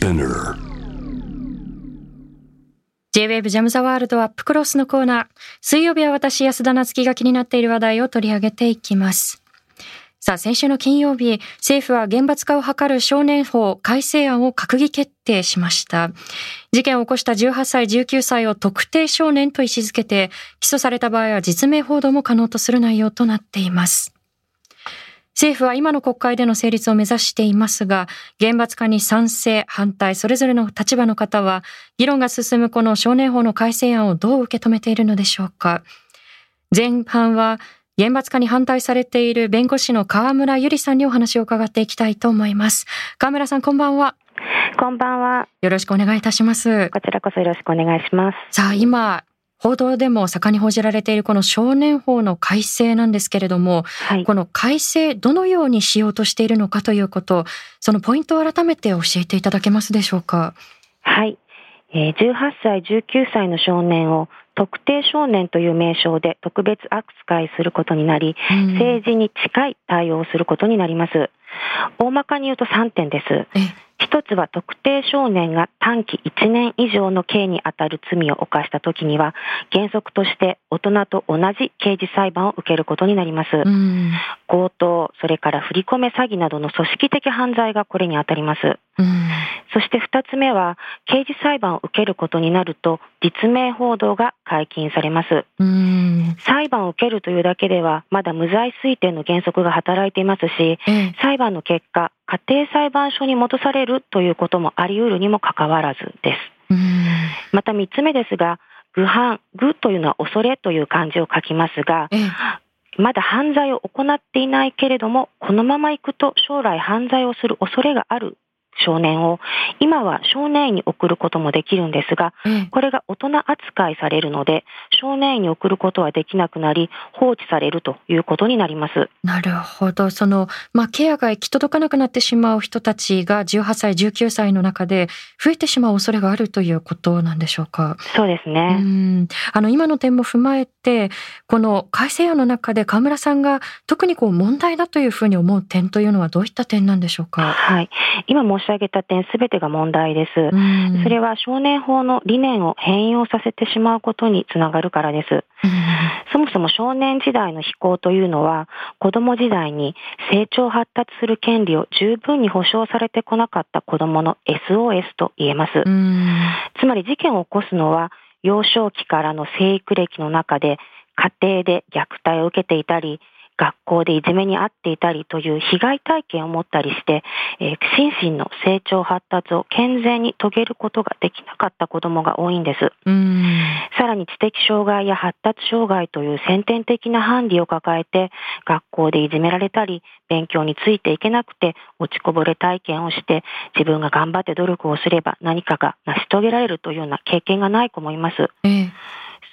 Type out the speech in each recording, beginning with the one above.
Spinner J-Wave ジャムザワールドアップクロスのコーナー。水曜日は私、安田なつきが気になっている話題を取り上げていきます。さあ、先週の金曜日、政府は厳罰化を図る少年法改正案を閣議決定しました。事件を起こした18歳、19歳を特定少年と位置づけて、起訴された場合は実名報道も可能とする内容となっています。政府は今の国会での成立を目指していますが、厳罰化に賛成、反対、それぞれの立場の方は、議論が進むこの少年法の改正案をどう受け止めているのでしょうか。前半は、厳罰化に反対されている弁護士の河村ゆりさんにお話を伺っていきたいと思います。河村さん、こんばんは。こんばんは。よろしくお願いいたします。こちらこそよろしくお願いします。さあ、今、報道でも盛んに報じられているこの少年法の改正なんですけれども、はい、この改正どのようにしようとしているのかということ、そのポイントを改めて教えていただけますでしょうか？はい。18歳、19歳の少年を特定少年という名称で特別扱いすることになり、政治に近い対応をすることになります。大まかに言うと3点です。一つは特定少年が短期1年以上の刑に当たる罪を犯した時には、原則として大人と同じ刑事裁判を受けることになります。強盗、それから振り込め詐欺などの組織的犯罪がこれに当たります。そして二つ目は、刑事裁判を受けることになると、実名報道が解禁されます。裁判を受けるというだけでは、まだ無罪推定の原則が働いていますし、裁判の結果、家庭裁判所に戻されるということもあり得るにもかかわらずです。また三つ目ですが、愚犯、愚というのは恐れという漢字を書きますが、まだ犯罪を行っていないけれども、このまま行くと将来犯罪をする恐れがある少年を今は少年院に送ることもできるんですが、これが大人扱いされるので少年院に送ることはできなくなり放置されるということになります。なるほど。その、まあ、ケアが行き届かなくなってしまう人たちが18歳19歳の中で増えてしまう恐れがあるということなんでしょうか？そうですね。あの今の点も踏まえてこの改正案の中で河村さんが特にこう問題だというふうに思う点というのはどういった点なんでしょうか？はい今申し上げた点すべてが問題です。それは少年法の理念を変容させてしまうことにつながるからです。そもそも少年時代の非行というのは子供時代に成長発達する権利を十分に保障されてこなかった子供の SOS と言えます。つまり事件を起こすのは幼少期からの生育歴の中で家庭で虐待を受けていたり学校でいじめに遭っていたりという被害体験を持ったりして、えー、心身の成長発達を健全に遂げることができなかった子供が多いんです。さらに知的障害や発達障害という先天的なハンディを抱えて、学校でいじめられたり、勉強についていけなくて落ちこぼれ体験をして、自分が頑張って努力をすれば何かが成し遂げられるというような経験がない子もいます。えー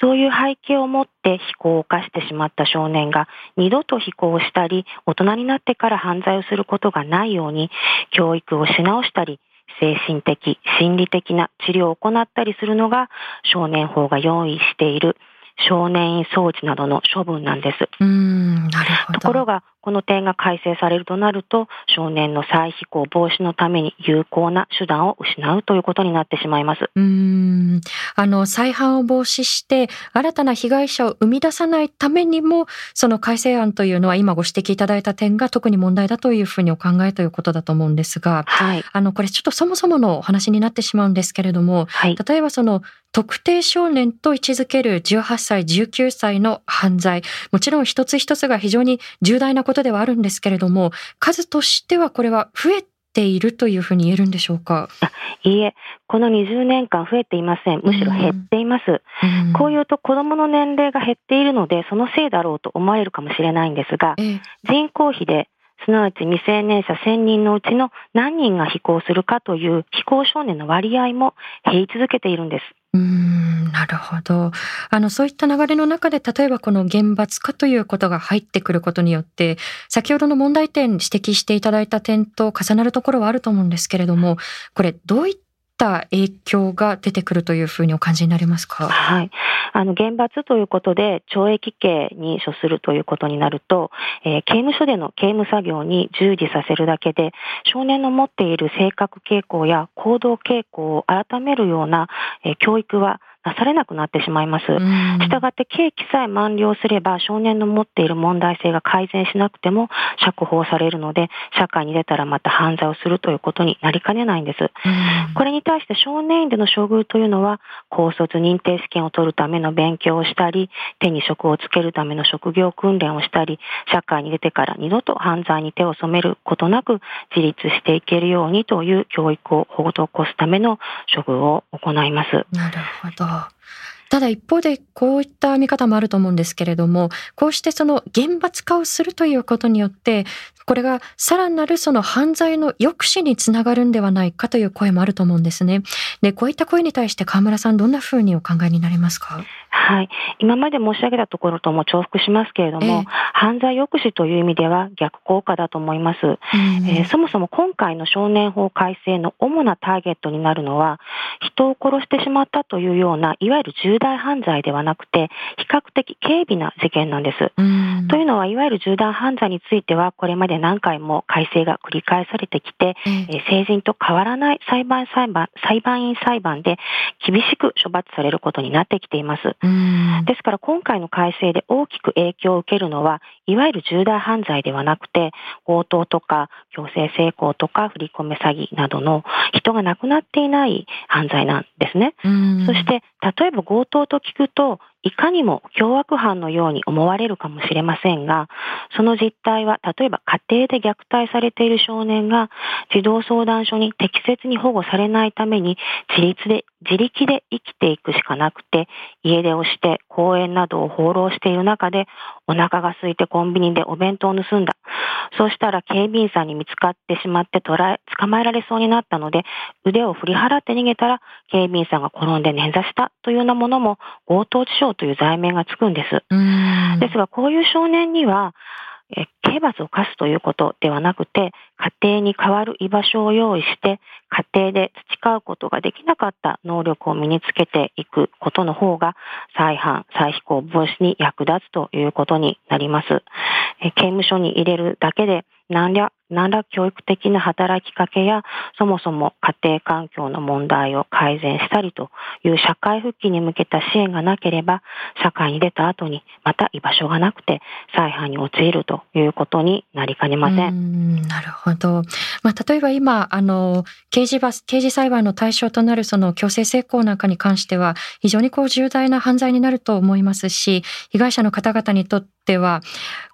そういう背景を持って非行を犯してしまった少年が二度と非行をしたり、大人になってから犯罪をすることがないように、教育をし直したり、精神的、心理的な治療を行ったりするのが少年法が用意している少年院掃除などの処分なんです。うんなるほどところが、この点が改正されるとなると、少年の再非行防止のために有効な手段を失うということになってしまいます。うん。あの再犯を防止して新たな被害者を生み出さないためにも、その改正案というのは今ご指摘いただいた点が特に問題だというふうにお考えということだと思うんですが、はい、あのこれちょっとそもそものお話になってしまうんですけれども、はい、例えばその特定少年と位置づける18歳、19歳の犯罪、もちろん一つ一つが非常に重大なことではあるんですけれども、数としてはこれは増えているというふうに言えるんでしょうか？いいえ、この20年間増えていません。むしろ減っています。うん、こういうと子供の年齢が減っているので、そのせいだろうと思われるかもしれないんですが、人口比ですなわち未成年者1000人のうちの何人が非行するかという非行少年の割合も減り続けているんです。うんなるほどあのそういった流れの中で例えばこの厳罰化ということが入ってくることによって先ほどの問題点指摘していただいた点と重なるところはあると思うんですけれどもこれどういったった影響が出てくるというふうにお感じになりますか？はい。あの、厳罰ということで、懲役刑に処するということになると、えー、刑務所での刑務作業に従事させるだけで、少年の持っている性格傾向や行動傾向を改めるような、えー、教育はなされなくなってしまいます。したがって刑期さえ満了すれば少年の持っている問題性が改善しなくても釈放されるので社会に出たらまた犯罪をするということになりかねないんです。これに対して少年院での処遇というのは高卒認定試験を取るための勉強をしたり手に職をつけるための職業訓練をしたり社会に出てから二度と犯罪に手を染めることなく自立していけるようにという教育を施すための処遇を行います。なるほど。ただ一方でこういった見方もあると思うんですけれども、こうしてその厳罰化をするということによって、これがさらなるその犯罪の抑止につながるんではないかという声もあると思うんですね。で、こういった声に対して河村さんどんなふうにお考えになりますか？はい。今まで申し上げたところとも重複しますけれども、えー、犯罪抑止という意味では逆効果だと思います、えー、そもそも今回の少年法改正の主なターゲットになるのは、人を殺してしまったというような、いわゆる重大犯罪ではなくて、比較的軽微な事件なんです。というのは、いわゆる重大犯罪については、これまで何回も改正が繰り返されてきて、えー、成人と変わらない裁判裁判、裁判員裁判で厳しく処罰されることになってきています。ですから今回の改正で大きく影響を受けるのは、いわゆる重大犯罪ではなくて、強盗とか強制性交とか振り込め詐欺などの人が亡くなっていない犯罪なんですね。そして、例えば強盗と聞くと、いかにも凶悪犯のように思われるかもしれませんが、その実態は、例えば家庭で虐待されている少年が児童相談所に適切に保護されないために自立で、自力で生きていくしかなくて、家出をして公園などを放浪している中で、お腹が空いてコンビニでお弁当を盗んだ。そうしたら警備員さんに見つかってしまって捕らえ、捕まえられそうになったので、腕を振り払って逃げたら、警備員さんが転んで捻挫したというようなものも強盗致傷という罪名がつくんです。ですが、こういう少年には、え刑罰を課すということではなくて、家庭に代わる居場所を用意して、家庭で培うことができなかった能力を身につけていくことの方が、再犯、再飛行防止に役立つということになります。刑務所に入れるだけで何ら何ら教育的な働きかけや、そもそも家庭環境の問題を改善したりという社会復帰に向けた支援がなければ、社会に出た後にまた居場所がなくて再犯に陥るということになりかねません。んなるほど。まあ、例えば今、あの、刑事罰、刑事裁判の対象となるその強制性交なんかに関しては、非常にこう重大な犯罪になると思いますし、被害者の方々にとっては、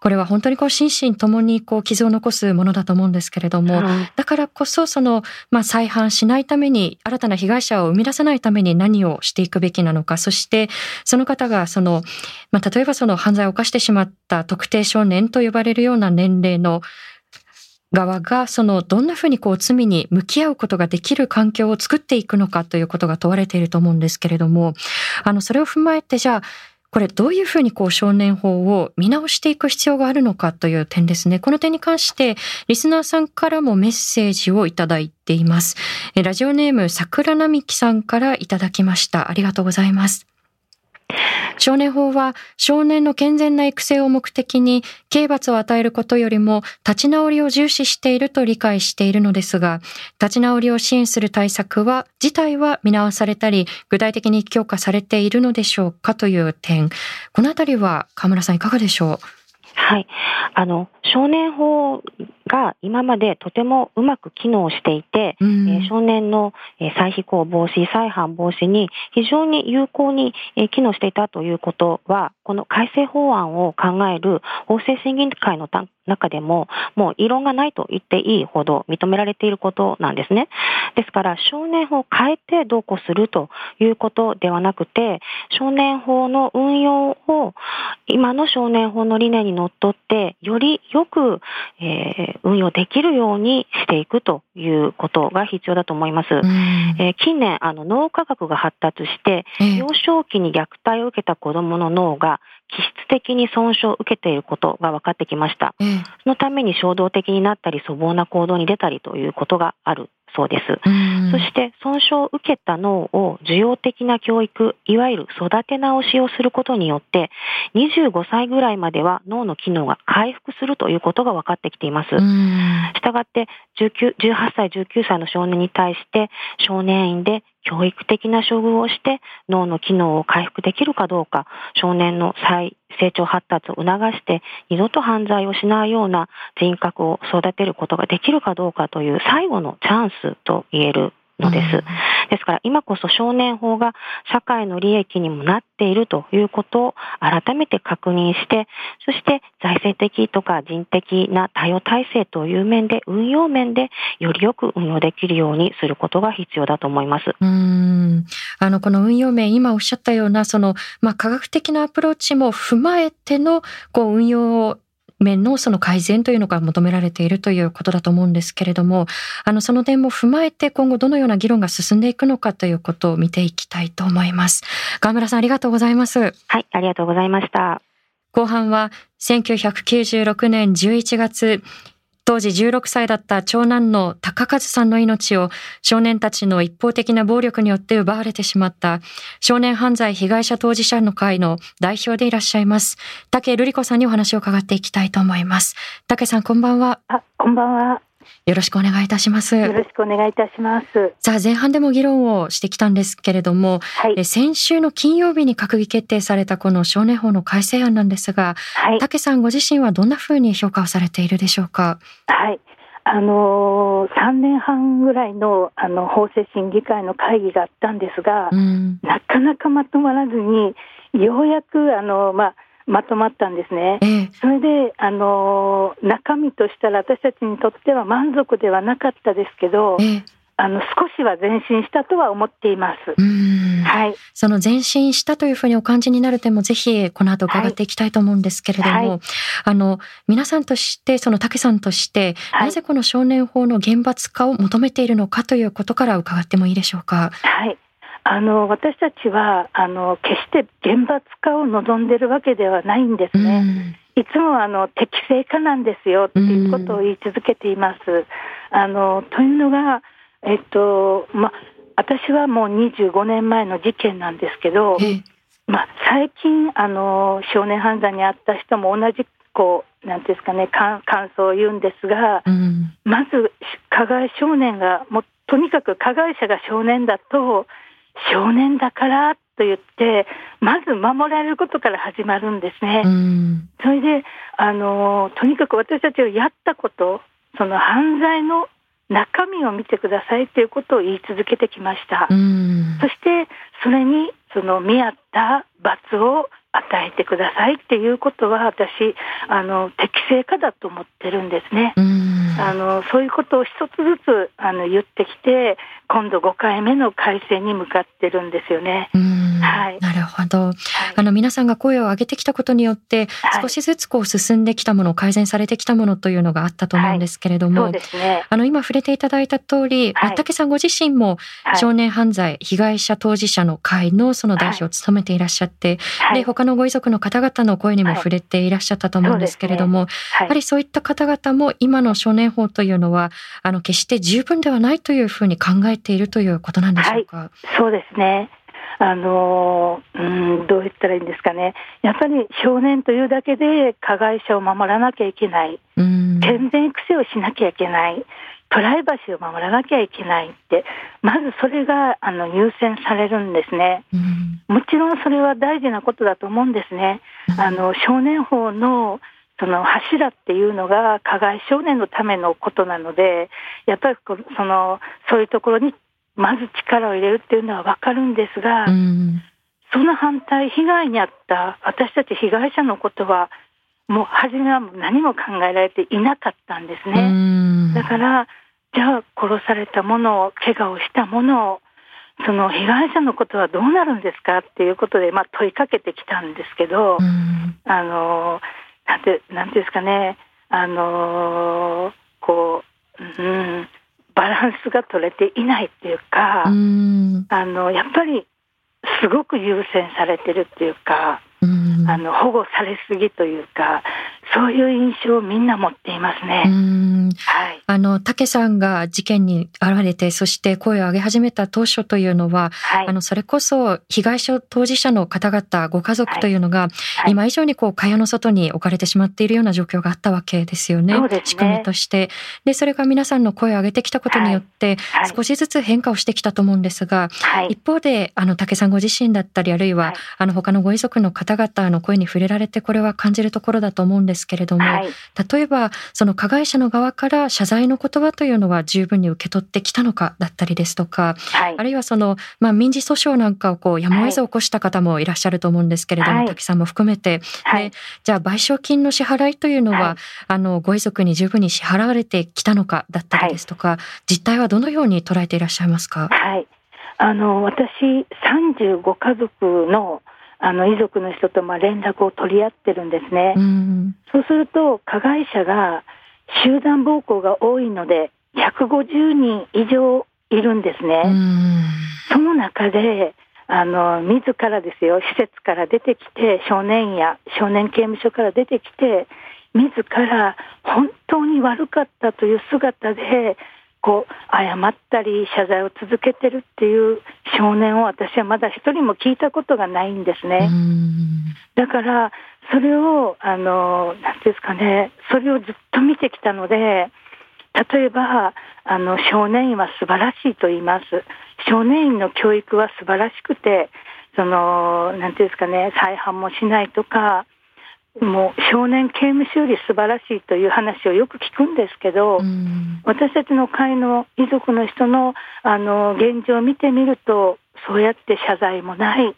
これは本当にこう心身ともにこう傷を残すものだと思うんですけれども、はい、だからこそその、まあ、再犯しないために新たな被害者を生み出さないために何をしていくべきなのかそしてその方がその、まあ、例えばその犯罪を犯してしまった特定少年と呼ばれるような年齢の側がそのどんなふうにこう罪に向き合うことができる環境を作っていくのかということが問われていると思うんですけれどもあのそれを踏まえてじゃあこれどういうふうにこう少年法を見直していく必要があるのかという点ですね。この点に関してリスナーさんからもメッセージをいただいています。ラジオネーム桜並木さんからいただきました。ありがとうございます。少年法は少年の健全な育成を目的に刑罰を与えることよりも立ち直りを重視していると理解しているのですが、立ち直りを支援する対策は自体は見直されたり、具体的に強化されているのでしょうかという点、このあたりは河村さんいかがでしょう？はい。あの、少年法が今までとてもうまく機能していて、うん、えー、少年の再非行防止、再犯防止に非常に有効に機能していたということは、この改正法案を考える法制審議会の中でも、もう異論がないと言っていいほど認められていることなんですね。ですから、少年法を変えてどうこうするということではなくて、少年法の運用を今の少年法の理念にのっとって、よりよく、えー、運用できるようにしていくということが必要だと思います。えー、近年、あの脳科学が発達して、幼少期に虐待を受けた子供の脳が気質的に損傷を受けていることが分かってきました。そのために衝動的になったり粗暴な行動に出たりということがあるそうです。そして損傷を受けた脳を受容的な教育、いわゆる育て直しをすることによって、25歳ぐらいまでは脳の機能が回復するということが分かってきています。したがって19、18歳、19歳の少年に対して少年院で教育的な処遇をして脳の機能を回復できるかどうか、少年の再成長発達を促して二度と犯罪をしないような人格を育てることができるかどうかという最後のチャンスと言えるのです。ですから今こそ少年法が社会の利益にもなっているということを改めて確認して、そして財政的とか人的な対応体制という面で、運用面でよりよく運用できるようにすることが必要だと思います。うんあのこの運用面、今おっしゃったようなそのまあ科学的なアプローチも踏まえてのこう運用面のその改善というのが求められているということだと思うんですけれども、あの、その点も踏まえて今後どのような議論が進んでいくのかということを見ていきたいと思います。川村さんありがとうございます。はい、ありがとうございました。後半は1996年11月、当時16歳だった長男の高和さんの命を少年たちの一方的な暴力によって奪われてしまった少年犯罪被害者当事者の会の代表でいらっしゃいます。竹瑠璃子さんにお話を伺っていきたいと思います。竹さんこんばんは。あ、こんばんは。よろしくお願いいたします。よろしくお願いいたします。さあ、前半でも議論をしてきたんですけれども、はい、先週の金曜日に閣議決定されたこの少年法の改正案なんですが、はい、竹さんご自身はどんなふうに評価をされているでしょうか？はい。あのー、3年半ぐらいのあの法制審議会の会議があったんですが、うん、なかなかまとまらずに、ようやくあの、まあ、まとまったんですね。ええ、それで、あの中身としたら私たちにとっては満足ではなかったですけど、え、あの少しは前進したとは思っています。はい。その前進したというふうにお感じになる点もぜひこの後伺っていきたいと思うんですけれども、はいはい、あの皆さんとしてその竹さんとして、なぜこの少年法の厳罰化を求めているのかということから伺ってもいいでしょうか？はい。あの私たちはあの決して厳罰化を望んでるわけではないんですね。いつもあの適正化なんですよっていうことを言い続けています。あのというのが、えっとま、私はもう25年前の事件なんですけど、ま、最近あの少年犯罪に遭った人も同じこうなんですかね感想を言うんですが、うん、まず加害少年がもとにかく加害者が少年だと少年だからと言って、まず守られることから始まるんですね。それであの、とにかく私たちがやったこと、その犯罪の中身を見てくださいということを言い続けてきました。そして、それにその見合った罰を与えてくださいっていうことは私あの適正化だと思ってるんですね。あのそういうことを一つずつあの言ってきて今度5回目の改正に向かってるんですよね。はい、なるほど、はい、あの皆さんが声を上げてきたことによって少しずつこう進んできたもの、改善されてきたものというのがあったと思うんですけれども、はい。ね、あの今触れていただいた通り、はい、竹さんご自身も少年犯罪被害者当事者の会のその代表を務めていらっしゃって、で他のご遺族の方々の声にも触れていらっしゃったと思うんですけれども、ね、やはりそういった方々も今の少年法というのはあの決して十分ではないというふうに考えているということなんでしょうか？そうですね。あのうん、どう言ったらいいんですかね、やっぱり少年というだけで加害者を守らなきゃいけない、健全育成をしなきゃいけない、プライバシーを守らなきゃいけないって、まずそれがあの優先されるんですね、もちろんそれは大事なことだと思うんですね。あの少年法のその柱っていうのが加害少年のためのことなので、やっぱりそのそういうところにまず力を入れるっていうのは分かるんですが、うん、その反対、被害に遭った私たち被害者のことは、もう初めは何も考えられていなかったんですね。うん、だから、じゃあ殺されたものを、怪我をしたものを、その被害者のことはどうなるんですかっていうことで、まあ、問いかけてきたんですけど、うん、あの、なんて、なんですかね、あの、こう、うん、バランスが取れていないっていうか、うあのやっぱりすごく優先されてるっていうか、うあの保護されすぎというか、そういう印象をみんな持っていますね。はい、あの武さんが事件に現れてそして声を上げ始めた当初というのは、はい、あのそれこそ被害者当事者の方々ご家族というのが、はい、今以上にこう蚊帳の外に置かれてしまっているような状況があったわけですよね。ね。仕組みとして。でそれが皆さんの声を上げてきたことによって、少しずつ変化をしてきたと思うんですが、一方であの武さんご自身だったりあるいは、あの他のご遺族の方々の声に触れられてこれは感じるところだと思うんですけれども、例えばその加害者の側から謝罪の言葉というのは十分に受け取ってきたのかだったりですとか、はい、あるいはその、まあ、民事訴訟なんかをこうやむを得ず起こした方もいらっしゃると思うんですけれども、はい、滝さんも含めて、はい、じゃあ賠償金の支払いというのは、あのご遺族に十分に支払われてきたのかだったりですとか、実態はどのように捉えていらっしゃいますか？はい。あの私35家族のあの遺族の人とまあ連絡を取り合ってるんですね、うん、そうすると加害者が集団暴行が多いので150人以上いるんですね、うん、その中であの自らですよ施設から出てきて少年や少年刑務所から出てきて自ら本当に悪かったという姿でこう謝ったり謝罪を続けてるっていう少年を私はまだ一人も聞いたことがないんですね。だからそれをあの何ですかねそれをずっと見てきたので例えばあの少年院は素晴らしいと言います少年院の教育は素晴らしくてその何ていうんですかね再犯もしないとかもう少年刑務所より素晴らしいという話をよく聞くんですけど、うん、私たちの会の遺族の人のあの現状を見てみるとそうやって謝罪もない。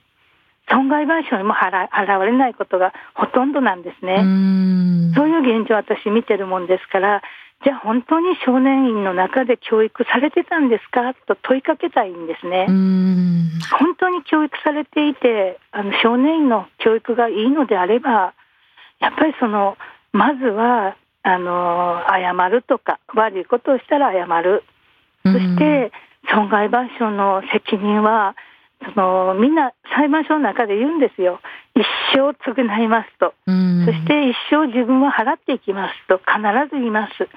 損害賠償にも払払われないことがほとんどなんですね。うそういう現状を私見てるもんですからじゃあ本当に少年院の中で教育されてたんですか？と問いかけたいんですね。本当に教育されていてあの少年院の教育がいいのであればやっぱりそのまずはあの謝るとか悪いことをしたら謝る、そして損害賠償の責任はそのみんな裁判所の中で言うんですよ。一生償いますと、そして一生自分は払っていきますと。必ず言います、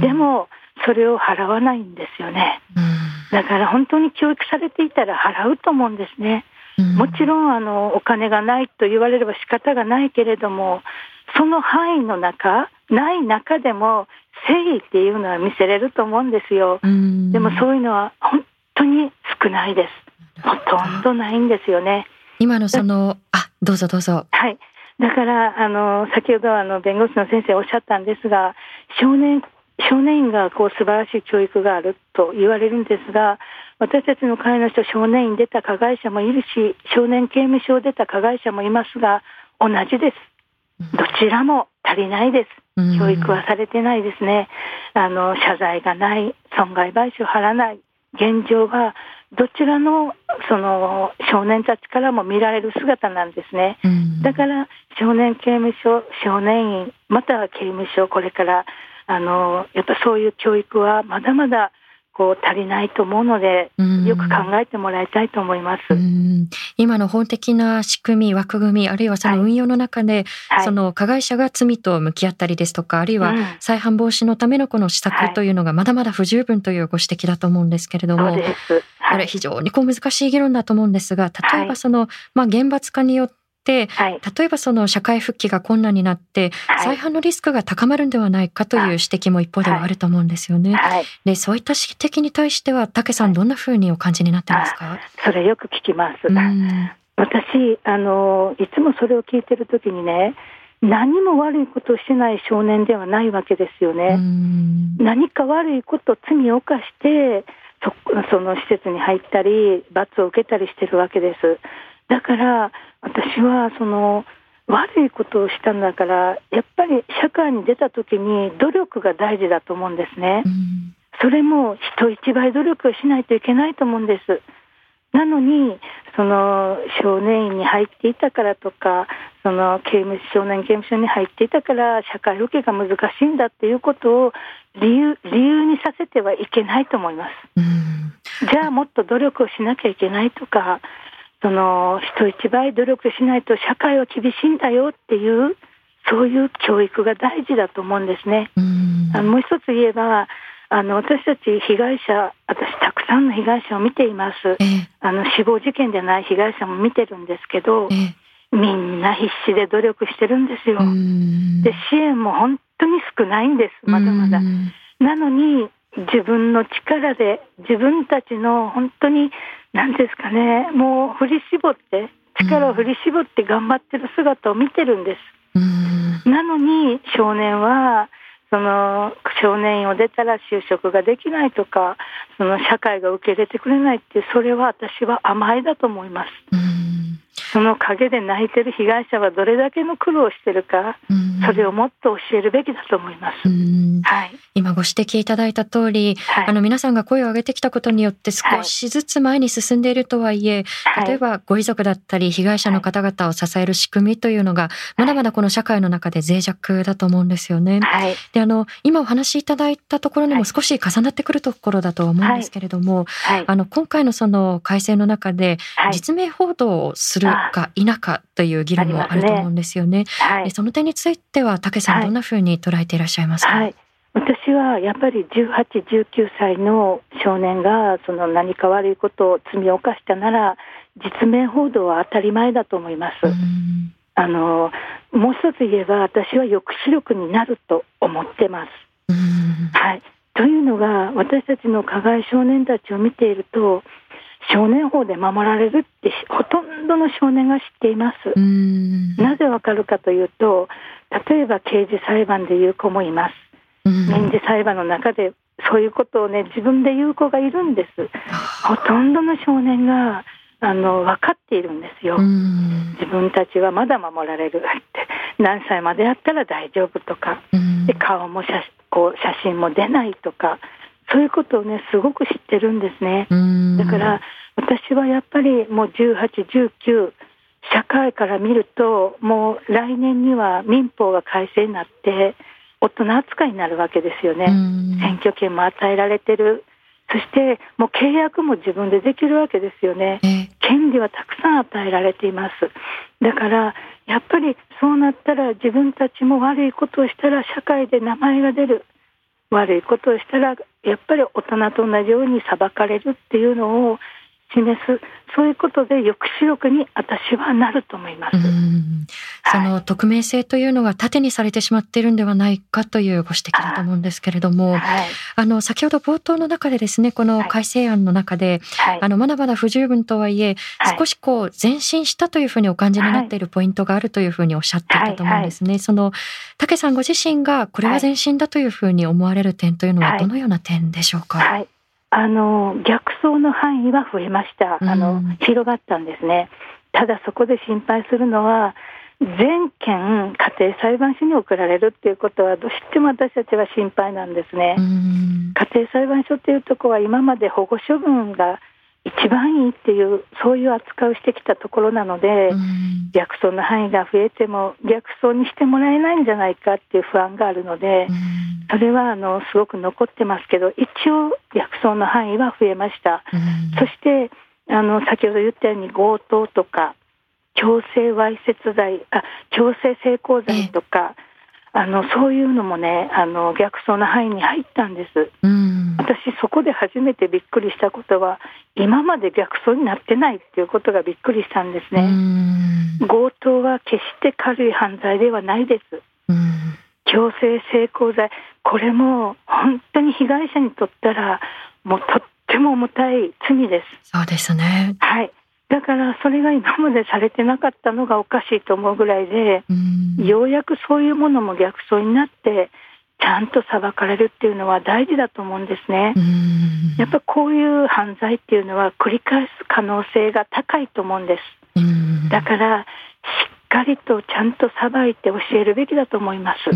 でもそれを払わないんですよね、だから本当に教育されていたら払うと思うんですね。もちろんあのお金がないと言われれば仕方がないけれどもその範囲の中ない中でも誠意っていうのは見せれると思うんですよ。でもそういうのは本当に少ないです。ほとんどないんですよね。今のそのあどうぞどうぞ。はい。だからあの先ほどあの弁護士の先生おっしゃったんですが少年少年院がこう素晴らしい教育があると言われるんですが私たちの会の人少年院出た加害者もいるし少年刑務所を出た加害者もいますが同じです。どちらも足りないです。教育はされてないですね。あの謝罪がない損害賠償払わない。現状がどちらのその少年たちからも見られる姿なんですね、だから少年刑務所少年院または刑務所これからあのやっぱそういう教育はまだまだこう足りないと思うので、よく考えてもらいたいと思います。今の法的な仕組み、枠組み、あるいはその運用の中で、はい、その加害者が罪と向き合ったりですとか、あるいは再犯防止のためのこの施策というのがまだまだ不十分というご指摘だと思うんですけれども、はい、これ非常にこう難しい議論だと思うんですが、例えばその、まあ、厳罰化によって、はい、例えばその社会復帰が困難になって、再犯のリスクが高まるんではないかという指摘も一方ではあると思うんですよね。はい、でそういった指摘に対しては、武さん、どんなふうにお感じになってますか？それよく聞きます。私あの、いつもそれを聞いてるときにね、何も悪いことをしてない少年ではないわけですよね。何か悪いこと、罪を犯してそ、その施設に入ったり、罰を受けたりしてるわけです。だから私はその悪いことをしたんだからやっぱり社会に出た時に努力が大事だと思うんですね、うん、それも人一倍努力をしないといけないと思うんです。なのにその少年院に入っていたからとかその刑務少年刑務所に入っていたから社会受けが難しいんだっていうことを理由理由にさせてはいけないと思います、うん、じゃあもっと努力をしなきゃいけないとかその人一倍努力しないと社会は厳しいんだよっていうそういう教育が大事だと思うんですね。あのもう一つ言えばあの私たち被害者、私、たくさんの被害者を見ています、えあの死亡事件でない被害者も見てるんですけど、えみんな必死で努力してるんですよ。で支援も本当に少ないんです、まだまだ。なのに自分の力で自分たちの本当に何ですかねもう振り絞って力を振り絞って頑張ってる姿を見てるんです。なのに少年はその少年院を出たら就職ができないとかその社会が受け入れてくれないってそれは私は甘いだと思います。その陰で泣いてる被害者はどれだけの苦労をしてるか、それをもっと教えるべきだと思います。はい、今ご指摘いただいた通り、はい、あの皆さんが声を上げてきたことによって少しずつ前に進んでいるとはいえ、はい、例えばご遺族だったり被害者の方々を支える仕組みというのがまだまだこの社会の中で脆弱だと思うんですよね。であの今お話しいただいたところにも少し重なってくるところだと思うんですけれども、あの今回のその改正の中で実名報道をするか否かという議論もあると思うんですよね。ねその点については武さんどんなふうに捉えていらっしゃいますか？はい私はやっぱり18、19歳の少年がその何か悪いことを罪を犯したなら実名報道は当たり前だと思います。あのもう一つ言えば私は抑止力になると思ってます。はい、というのが私たちの加害少年たちを見ていると少年法で守られるってほとんどの少年が知っています。なぜわかるかというと例えば刑事裁判で言う子もいます。民事裁判の中でそういうことをね自分で言う子がいるんです。ほとんどの少年があの分かっているんですよ。自分たちはまだ守られるって何歳までやったら大丈夫とかで顔も写こう写真も出ないとかそういうことをねすごく知ってるんですね。だから私はやっぱりもう18、19社会から見るともう来年には民法が改正になって大人扱いになるわけですよね。選挙権も与えられてる。そしてもう契約も自分でできるわけですよね。権利はたくさん与えられています。だからやっぱりそうなったら自分たちも悪いことをしたら社会で名前が出る。悪いことをしたらやっぱり大人と同じように裁かれるっていうのを示すそういうことで抑止力に私はなると思います。その匿名性というのが盾にされてしまっているんではないかというご指摘だと思うんですけれども、はい、あの先ほど冒頭の中でですねこの改正案の中で、はい、あのまだまだ不十分とはいえ、はい、少しこう前進したというふうにお感じになっているポイントがあるというふうにおっしゃっていたと思うんですね。その武さんご自身がこれは前進だというふうに思われる点というのはどのような点でしょうか？あの逆走の範囲は増えました、あの広がったんですね。ただそこで心配するのは全件家庭裁判所に送られるっていうことはどうしても私たちは心配なんですね。家庭裁判所っていうところは今まで保護処分が一番いいっていうそういう扱いをしてきたところなので、逆走の範囲が増えても逆走にしてもらえないんじゃないかっていう不安があるので、それはあのすごく残ってますけど一応逆走の範囲は増えました、そしてあの先ほど言ったように強盗とか強制わいせつ罪あ強制性交罪とか、あのそういうのもねあの逆走の範囲に入ったんです、私そこで初めてびっくりしたことは今まで逆走になってないっていうことがびっくりしたんですね。強盗は決して軽い犯罪ではないです。強制性交罪これも本当に被害者にとったらもうとっても重たい罪です。そうですね。はい。だからそれが今までされてなかったのがおかしいと思うぐらいで、ようやくそういうものも逆走になってちゃんと裁かれるっていうのは大事だと思うんですね。やっぱこういう犯罪っていうのは繰り返す可能性が高いと思うんです。だからしっかりとちゃんと裁いて教えるべきだと思います。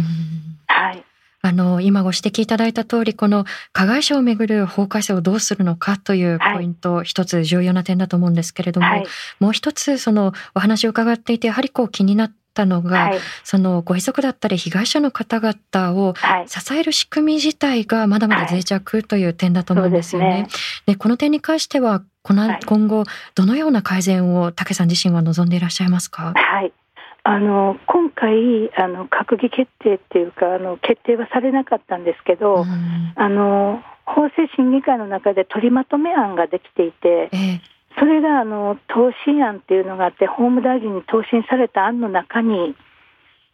はい。あの、今ご指摘いただいた通り、この加害者をめぐる法改正をどうするのかというポイント、はい、一つ重要な点だと思うんですけれども、はい、もう一つ、そのお話を伺っていて、やはりこう気になったのが、はい、そのご遺族だったり被害者の方々を支える仕組み自体がまだまだ脆弱という点だと思うんですよね。はい、で、ね、この点に関してはこの今後どのような改善を武さん自身は望んでいらっしゃいますか？はいあの今回あの閣議決定っていうかあの決定はされなかったんですけど、うん、あの法制審議会の中で取りまとめ案ができていて、えー、それがあの答申案っていうのがあって法務大臣に答申された案の中に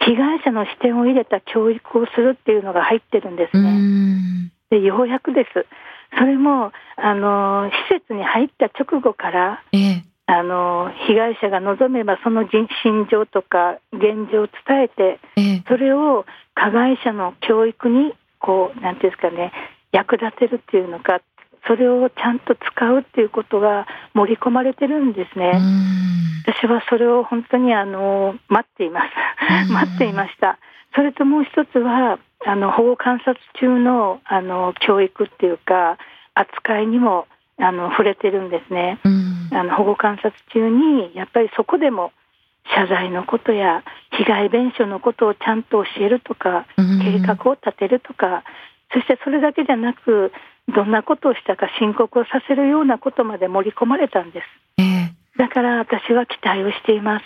被害者の視点を入れた教育をするっていうのが入ってるんですね。でようやくです。それもあの施設に入った直後から、ええ、あの被害者が望めばその心情とか現状を伝えて、え、それを加害者の教育にこうなんていうんですかね役立てるっていうのかそれをちゃんと使うっていうことが盛り込まれてるんですね。私はそれを本当にあの待っています。待っていました。それともう一つはあの保護観察中のあの教育っていうか扱いにもあの触れてるんですね。あの保護観察中にやっぱりそこでも謝罪のことや被害弁償のことをちゃんと教えるとか、計画を立てるとか、そしてそれだけじゃなくどんなことをしたか申告をさせるようなことまで盛り込まれたんです。えー、だから私は期待をしています。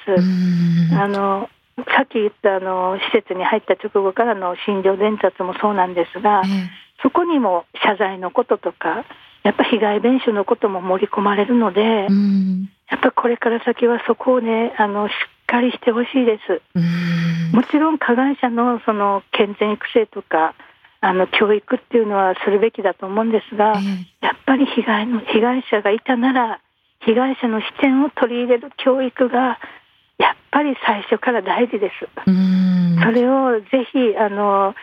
あのさっき言ったあの施設に入った直後からの診療伝達もそうなんですが、えー、そこにも謝罪のこととか、やっぱ被害弁償のことも盛り込まれるので、やっぱこれから先はそこをね、あのしっかりしてほしいです。もちろん加害者のその健全育成とか、あの教育っていうのはするべきだと思うんですが、やっぱり被害の被害者がいたなら被害者の視点を取り入れる教育がやっぱり最初から大事です。それをぜひあの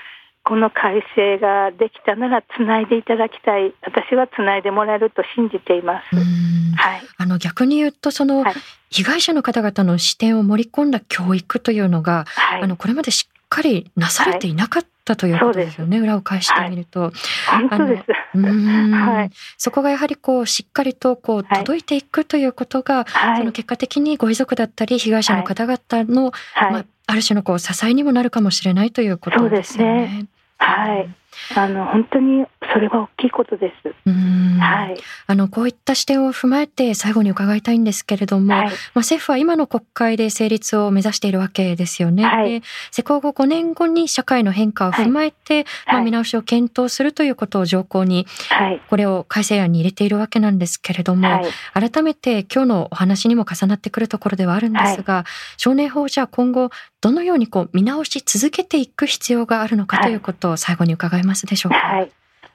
この改正ができたならつないでいただきたい。私はつないでもらえると信じています。はい、あの逆に言うとその、被害者の方々の視点を盛り込んだ教育というのが、はい、あのこれまでしっかりなされていなかったということですよね、裏を返してみると。本当です。はい、そこがやはりこうしっかりとこう届いていくということが、はい、その結果的にご遺族だったり被害者の方々の、まあ、ある種のこう支えにもなるかもしれないということですよね。はい。あの本当にそれは大きいことです。はい。あのこういった視点を踏まえて最後に伺いたいんですけれども、はい、まあ政府は今の国会で成立を目指しているわけですよね。はい、で施行後5年後に社会の変化を踏まえて、はい、まあ見直しを検討するということを条項に、これを改正案に入れているわけなんですけれども、改めて今日のお話にも重なってくるところではあるんですが、少年法じゃ今後どのようにこう見直し続けていく必要があるのかということを最後に伺いますでしょうか？はい、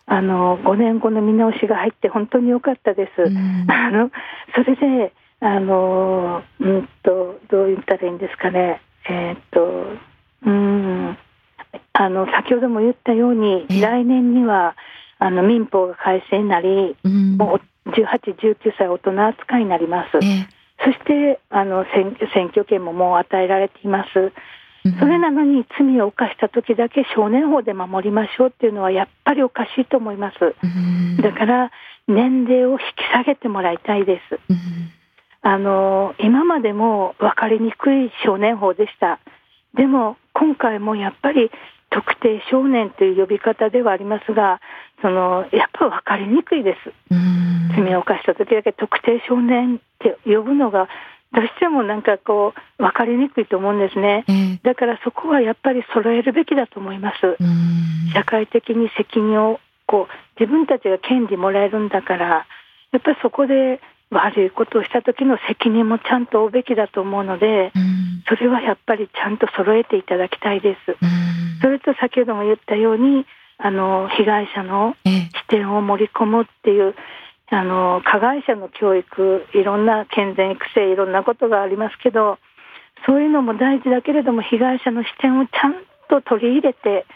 あの5年後の見直しが入って本当に良かったです。あのそれであのうんとどう言ったらいいんですかね。えー、っとうんあの先ほども言ったように来年にはあの民法が改正になり、もう18、19歳大人扱いになります。そしてあの選選挙権ももう与えられています。それなのに罪を犯した時だけ少年法で守りましょうっていうのはやっぱりおかしいと思います。だから年齢を引き下げてもらいたいです。あの今までも分かりにくい少年法でした。でも今回もやっぱり特定少年という呼び方ではありますが、そのやっぱ分かりにくいです。罪を犯した時だけ特定少年って呼ぶのがどうしてもなんかこう分かりにくいと思うんですね、えー、だからそこはやっぱり揃えるべきだと思います。社会的に責任をこう自分たちが権利もらえるんだからやっぱりそこで悪いことをした時の責任もちゃんと負うべきだと思うので、それはやっぱりちゃんと揃えていただきたいです。それと先ほども言ったようにあの被害者の視点を盛り込むっていう、あの加害者の教育いろんな健全育成いろんなことがありますけどそういうのも大事だけれども被害者の視点をちゃんと取り入れて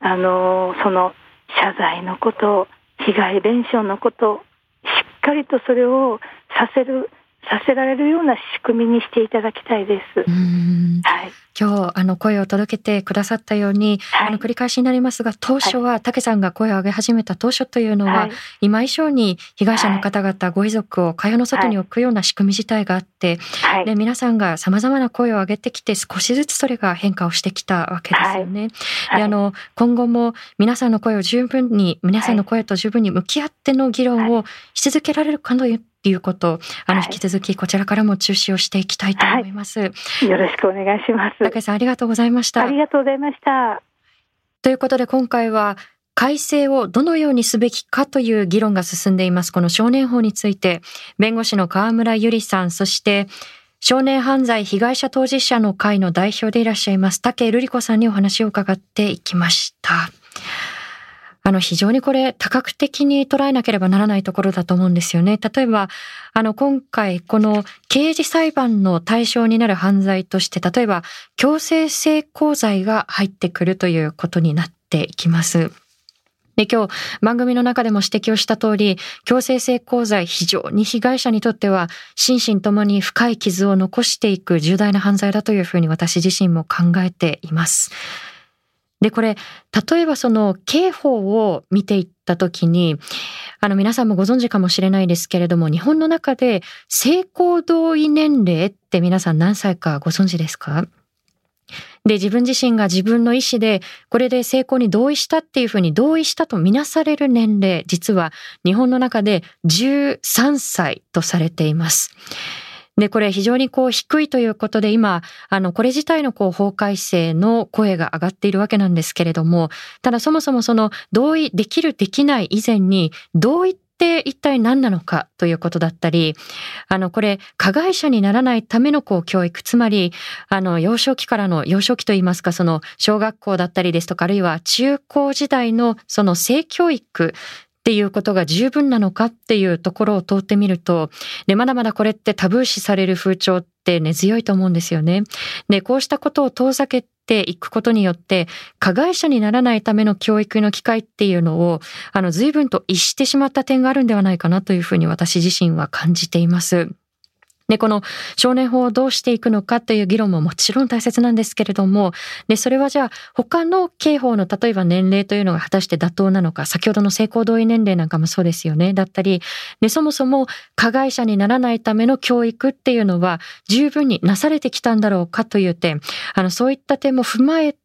あのその謝罪のこと被害弁償のことしっかりとそれをさせるさせられるような仕組みにしていただきたいです。はい、今日あの声を届けてくださったように、はい、あの繰り返しになりますが当初は武さんが声を上げ始めた当初というのは、はい、今以上に被害者の方々、ご遺族を会話の外に置くような仕組み自体があって、はい、で皆さんがさまざまな声を上げてきて少しずつそれが変化をしてきたわけですよね。であの今後も皆さんの声を十分に皆さんの声と十分に向き合っての議論をし続けられるかというっていうことを、あの、引き続きこちらからも注視をしていきたいと思います。はい、よろしくお願いします。高井さん、ありがとうございました。ありがとうございました。ということで、今回は、改正をどのようにすべきかという議論が進んでいます。この少年法について、弁護士の河村ゆりさん、そして少年犯罪被害者当事者の会の代表でいらっしゃいます、竹瑠璃子さんにお話を伺っていきました。あの、非常にこれ多角的に捉えなければならないところだと思うんですよね。例えば、あの、今回、この刑事裁判の対象になる犯罪として、例えば、強制性交罪が入ってくるということになっていきます。で、今日番組の中でも指摘をした通り、強制性交罪非常に被害者にとっては心身ともに深い傷を残していく重大な犯罪だというふうに私自身も考えています。で、これ、例えばその刑法を見ていったときに、あの皆さんもご存知かもしれないですけれども、日本の中で性交同意年齢って皆さん何歳かご存知ですか？で、自分自身が自分の意思で、これで成功に同意したっていうふうに同意したとみなされる年齢、実は日本の中で13歳とされています。で、これ非常にこう低いということで今、あの、これ自体のこう法改正の声が上がっているわけなんですけれども、ただそもそもその同意できるできない以前に、同意って一体何なのかということだったり、あの、これ、加害者にならないためのこう教育、つまり、あの、幼少期からの、幼少期といいますか、その、小学校だったりですとか、あるいは中高時代のその性教育っていうことが十分なのかっていうところを通ってみると、で、まだまだこれってタブー視される風潮って根強いと思うんですよね。で、こうしたことを遠ざけていくことによって、加害者にならないための教育の機会っていうのを、あの、随分と逸してしまった点があるんではないかなというふうに私自身は感じています。で、この少年法をどうしていくのかという議論ももちろん大切なんですけれども、で、それはじゃあ他の刑法の例えば年齢というのが果たして妥当なのか、先ほどの性行同意年齢なんかもそうですよね。だったり、で、そもそも加害者にならないための教育っていうのは十分になされてきたんだろうかという点、あの、そういった点も踏まえて、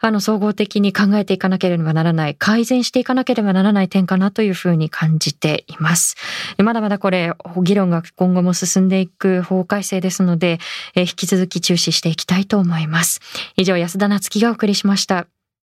あの、総合的に考えていかなければならない、改善していかなければならない点かなというふうに感じています。まだまだこれ、議論が今後も進んでいく法改正ですので、引き続き注視していきたいと思います。以上、安田なつきがお送りしました。